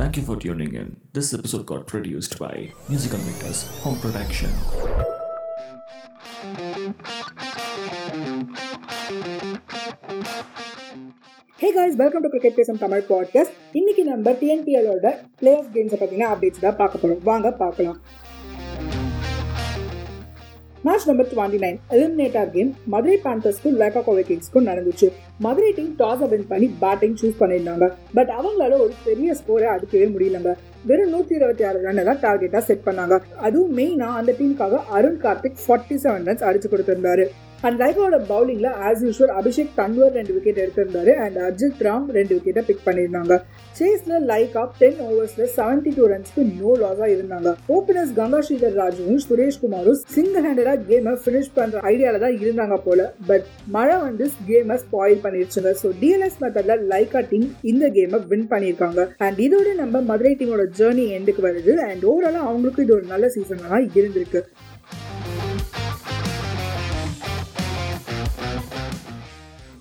Thank you for tuning in. This episode got produced by Musical Makers Home Production. Hey guys welcome to cricket பேசும் Tamil podcast இன்னைக்கு நம்ம டிஎன்பிஎலோட play off கேம்ஸை பார்த்தீங்கன்னா updates தான் பார்க்க போகிறோம் வாங்க பார்க்கலாம் match number twenty nine eliminator game Madurai பேண்டர்ஸ்க்கும் Lyca Kovai கிங்ஸ்க்கும் நடந்துச்சு. மதுரை டீம் டாஸ் வின் பண்ணி பேட்டிங் சூஸ் பண்ணியிருந்தாங்க. பட் அவங்களால ஒரு பெரிய ஸ்கோரை அடிக்கவே முடியலங்க. வெறும் நூற்றி இருபத்தி ஆறு ரன் தான் டார்கெட்டாக செட் பண்ணாங்க. அதுவும் மெயினாக அந்த டீமுக்காக Arun Karthik forty seven runs அடிச்சு கொடுத்துருந்தாரு. அண்ட் லைக்காவோட பவுலிங்கில் ஆஸ் யூஷுவல் அபிஷேக் தன்வர் ரெண்டு விக்கெட் எடுத்திருந்தாரு அண்ட் அர்ஜித் ராம் ரெண்டு விக்கெட்டை பிக் பண்ணியிருந்தாங்க. சேஸ்ல லைக்கா டென் ஓவர்ஸ்ல செவன்டி டூ ரன்ஸ்க்கு நோ லாஸா இருந்தாங்க. ஓபனர்ஸ் கங்கா ஸ்ரீதர் ராஜுவும் சுரேஷ் குமாரும் சிங்கிள் ஹேண்டடா கேமை ஃபினிஷ் பண்ற ஐடியால தான் இருந்தாங்க போல. பட் மழை வந்து கேமை ஸ்பாயில் பண்ணிருச்சுங்க. ஸோ டிஎல்எஸ் மெத்தட்ல லைக்கா டீம் இந்த கேமை வின் பண்ணியிருக்காங்க. அண்ட் இதோட நம்ம மதுரை டீமோட ஜேர்னி எண்டுக்கு வருது. அண்ட் ஓவராலா அவங்களுக்கு இது ஒரு நல்ல சீசன் தான் இருந்திருக்கு.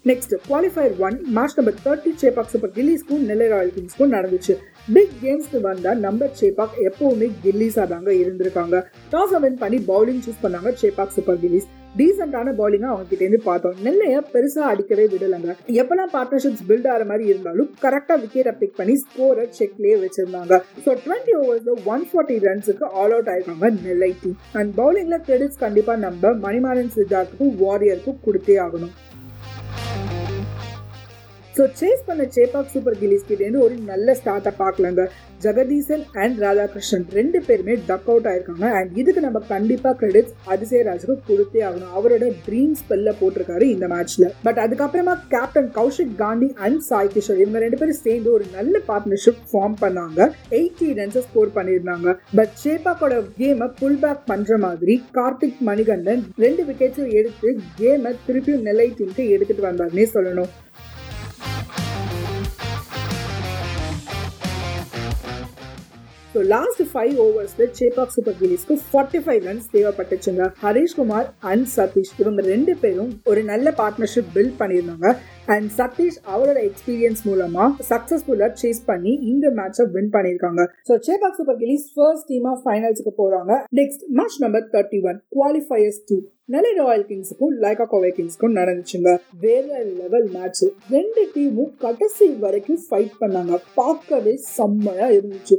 Next qualifier one match number thirty Chepauk super கில்லிஸ்க்கும் Nellai royal கிங்ஸ்க்கும் நடந்துச்சு. பிக் கேம்ஸ்க்கு வந்தா நம்பர் சேபாக் எப்பவுமே கில்லிஸாக தாங்க இருந்திருக்காங்க. டாஸ் வின் பண்ணி பவுலிங் சூஸ் பண்ணாங்க சேபாக் சூப்பர் கில்லிஸ் டீசென்டான பவுலிங்க அவங்க கிட்டேருந்து பார்த்தோம். நெல்லைய பெருசா அடிக்கவே விடலங்க. எப்பெல்லாம் பார்ட்னர்ஷிப்ஸ் பில்ட் ஆகிற மாதிரி இருந்தாலும் கரெக்டா விக்கெட்டை பிக் பண்ணி ஸ்கோரை செக்லயே வச்சிருந்தாங்க. ஸோ டுவெண்ட்டி ஓவர்ஸில் ஒன் ஃபார்ட்டி ரன்ஸுக்கு ஆல் அவுட் ஆயிருக்காங்க நெல்லை டீம் அண்ட் பவுலிங்ல கிரெடிட்ஸ் கண்டிப்பா நம்ம மணிமாறன் சித்தார்த்துக்கும் வாரியருக்கும் கொடுத்தே ஆகணும். ஸோ சேஸ் பண்ண சேப்பாக் சூப்பர் கில்லிஸ் கிட்டேருந்து ஒரு நல்ல ஸ்டார்ட்டை பார்க்கலாங்க. ஜெகதீசன் அண்ட் ராதாகிருஷ்ணன் ரெண்டு பேருமே டக் அவுட் ஆயிருக்காங்க. அண்ட் இதுக்கு நம்ம கண்டிப்பாக கிரெடிட்ஸ் அதிசயராஜுக்கு கொடுத்தே ஆகணும். அவரோட ட்ரீம் ஸ்பெல்ல போட்டிருக்காரு இந்த மேட்ச்ல பட் அதுக்கப்புறமா கேப்டன் கௌஷிக் காந்தி அண்ட் சாய் கிஷோர் இவங்க ரெண்டு பேரும் சேர்ந்து ஒரு நல்ல பார்ட்னர்ஷிப் ஃபார்ம் பண்ணாங்க. எயிட்டி ரன்ஸை ஸ்கோர் பண்ணியிருந்தாங்க. பட் சேப்பாக்கோட கேமை புல் பேக் பண்ற மாதிரி கார்த்திக் மணிகண்டன் ரெண்டு விக்கெட்ஸும் எடுத்து கேமை திருப்பியும் நெல்லை டீமுக்கு எடுத்துட்டு வந்தாருன்னே சொல்லணும். ஸோ லாஸ்ட் ஃபைவ் ஓவர்ஸ்ல சேப்பாக் சூப்பர் கில்லிஸ்க்கு ஃபார்ட்டி ஃபைவ் ரன்ஸ் தேவைப்பட்டுச்சுங்க. ஹரிஷ்குமார் அண்ட் சதீஷ் இவங்க ரெண்டு பேரும் ஒரு நல்ல பார்ட்னர்ஷிப் பில்ட் பண்ணியிருந்தாங்க. அண்ட் சதீஷ் அவரோட எக்ஸ்பீரியன்ஸ் மூலமா சக்சஸ்ஃபுல்லா சேஸ் பண்ணி இந்த மேட்சை வின் பண்ணியிருக்காங்க. So Chepauk super Gillies first டீமா ஃபைனல்ஸ்க்கு போறாங்க. Next match number thirty one qualifiers two Nellai royal கிங்ஸுக்கும் Lyca Kovai கிங்ஸ்க்கும் நடந்துச்சுங்க. வேற லெவல் மேட்ச் ரெண்டு டீமும் கடைசி வரைக்கும் ஃபைட் பண்ணாங்க. பார்க்கவே செம்மையா இருந்துச்சு.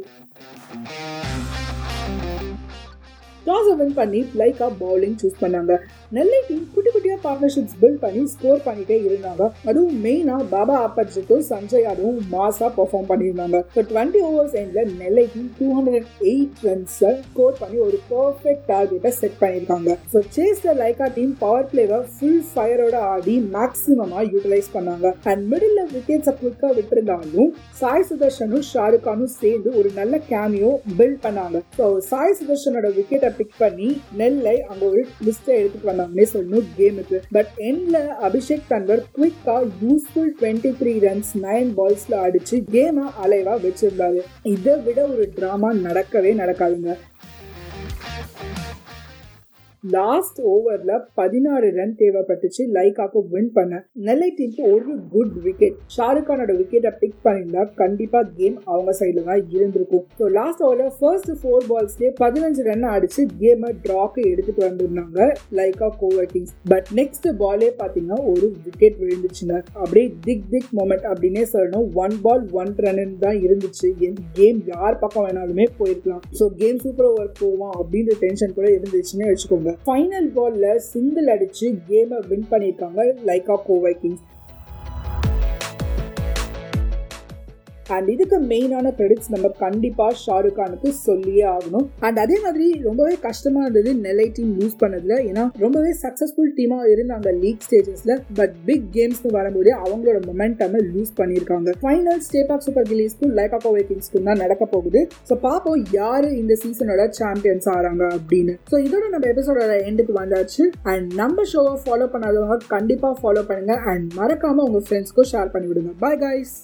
டாஸ் வின் பண்ணி லைக்கா பவுலிங் சூஸ் பண்ணாங்க நெல்லை டீம் குட்டி குட்டியாக பார்ட்னர்ஷிப்ஸ் பில்ட் பண்ணி ஸ்கோர் பண்ணிட்டே இருந்தாங்க. அதுவும் மெயினாக பாபா ஆப்பர்ஜிட்டும் சஞ்சய் யாதவும் மாஸாக பெர்ஃபார்ம் பண்ணியிருந்தாங்க. ஸோ டுவெண்ட்டி ஓவர்ஸ் எண்டில் Nellai team two hundred eight ரன்ஸை score பண்ணி ஒரு பர்ஃபெக்ட் டார்கெட்டை செட் பண்ணியிருக்காங்க. ஸோ சேஸ்ல லைக்கா டீம் பவர் பிளேவை ஃபுல் ஃபயரோட ஆடி மேக்ஸிமமாக யூட்டிலைஸ் பண்ணாங்க. அண்ட் மிடில் விக்கெட்ஸை குவிக்கா விட்டுருந்தாலும் சாய் சுதர்ஷனும் ஷாருக் கானும் சேர்ந்து ஒரு நல்ல கேமியோ பில்ட் பண்ணாங்க. ஸோ சாய் சுதர்ஷனோட விக்கெட்டை பிக் பண்ணி நெல்லை அங்கே ஒரு லிஸ்ட்டை எடுத்துட்டு வந்தாங்கன்னே சொல்லணும் கேமுக்கு பட் எண்ட்ல Abhishek Tanwar குவிக்கா useful twenty three runs nine பால்ஸ்ல அடிச்சு கேமை அலைவா வச்சிருந்தாரு. இதை விட ஒரு டிராமா நடக்கவே நடக்காதுங்க. லாஸ்ட் ஓவரில் பதினாறு ரன் தேவைப்பட்டுச்சு. லைக்காக்கு வின் பண்ண. நெல்லை டீமுக்கு ஒரு குட் விக்கெட் ஷாருக் கானோட விக்கெட்டை பிக் பண்ணியிருந்தா கண்டிப்பாக கேம் அவங்க சைடில் தான் இருந்திருக்கும். ஸோ லாஸ்ட் ஓவரில் ஃபர்ஸ்ட் ஃபோர் பால்ஸ்லேயே பதினஞ்சு ரன் அடிச்சு கேமை ட்ராக்கு எடுத்துட்டு வந்திருந்தாங்க. Lyca Kovai kings but next பாலே பார்த்தீங்கன்னா ஒரு விக்கெட் விழுந்துச்சுங்க அப்படியே திக் திக் மொமெண்ட் அப்படின்னே சொல்லணும். ஒன் பால் ஒன் ரன் தான் இருந்துச்சு. கேம் யார் பக்கம் வேணாலுமே போயிருக்கலாம். ஸோ கேம் சூப்பர் ஓவர் போவோம் அப்படின்ற டென்ஷன் கூட இருந்துச்சுன்னு வச்சுக்கோங்க. ஃபைனல் பால்ல சிங்கிள் அடிச்சு கேமை வின் பண்ணியிருக்காங்க லைக்கா கோவை கிங்ஸ் அண்ட் இதுக்கு மெயினான கிரெடிட்ஸ் நம்ம கண்டிப்பாக ஷாருக் கானுக்கு சொல்லியே ஆகணும். அண்ட் அதே மாதிரி ரொம்பவே கஷ்டமாக இருந்தது நெல்லை டீம் லூஸ் பண்ணதில். ஏன்னா ரொம்பவே சக்ஸஸ்ஃபுல் டீமாக இருந்தாங்க லீக் ஸ்டேஜஸில் பட் பிக் கேம்ஸ்க்கு வரும்போது அவங்களோட மொமெண்டம் லூஸ் பண்ணியிருக்காங்க. ஃபைனல் ஸ்டேப் ஆஃப் சூப்பர் கில்லிஸ்க்கும் லைகா கோவை கிங்ஸ்க்கும் தான் நடக்க போகுது. ஸோ பார்ப்போம் யார் இந்த சீசனோட சாம்பியன்ஸ் ஆகிறாங்க அப்படின்னு. ஸோ இதோட நம்ம எபிசோடோட எண்டுக்கு வந்தாச்சு. அண்ட் நம்ம ஷோவை ஃபாலோ பண்ணாதவங்க கண்டிப்பாக ஃபாலோ பண்ணுங்கள் அண்ட் மறக்காமல் உங்கள் ஃப்ரெண்ட்ஸ்க்கும் ஷேர் பண்ணி விடுங்க பாய் கைஸ்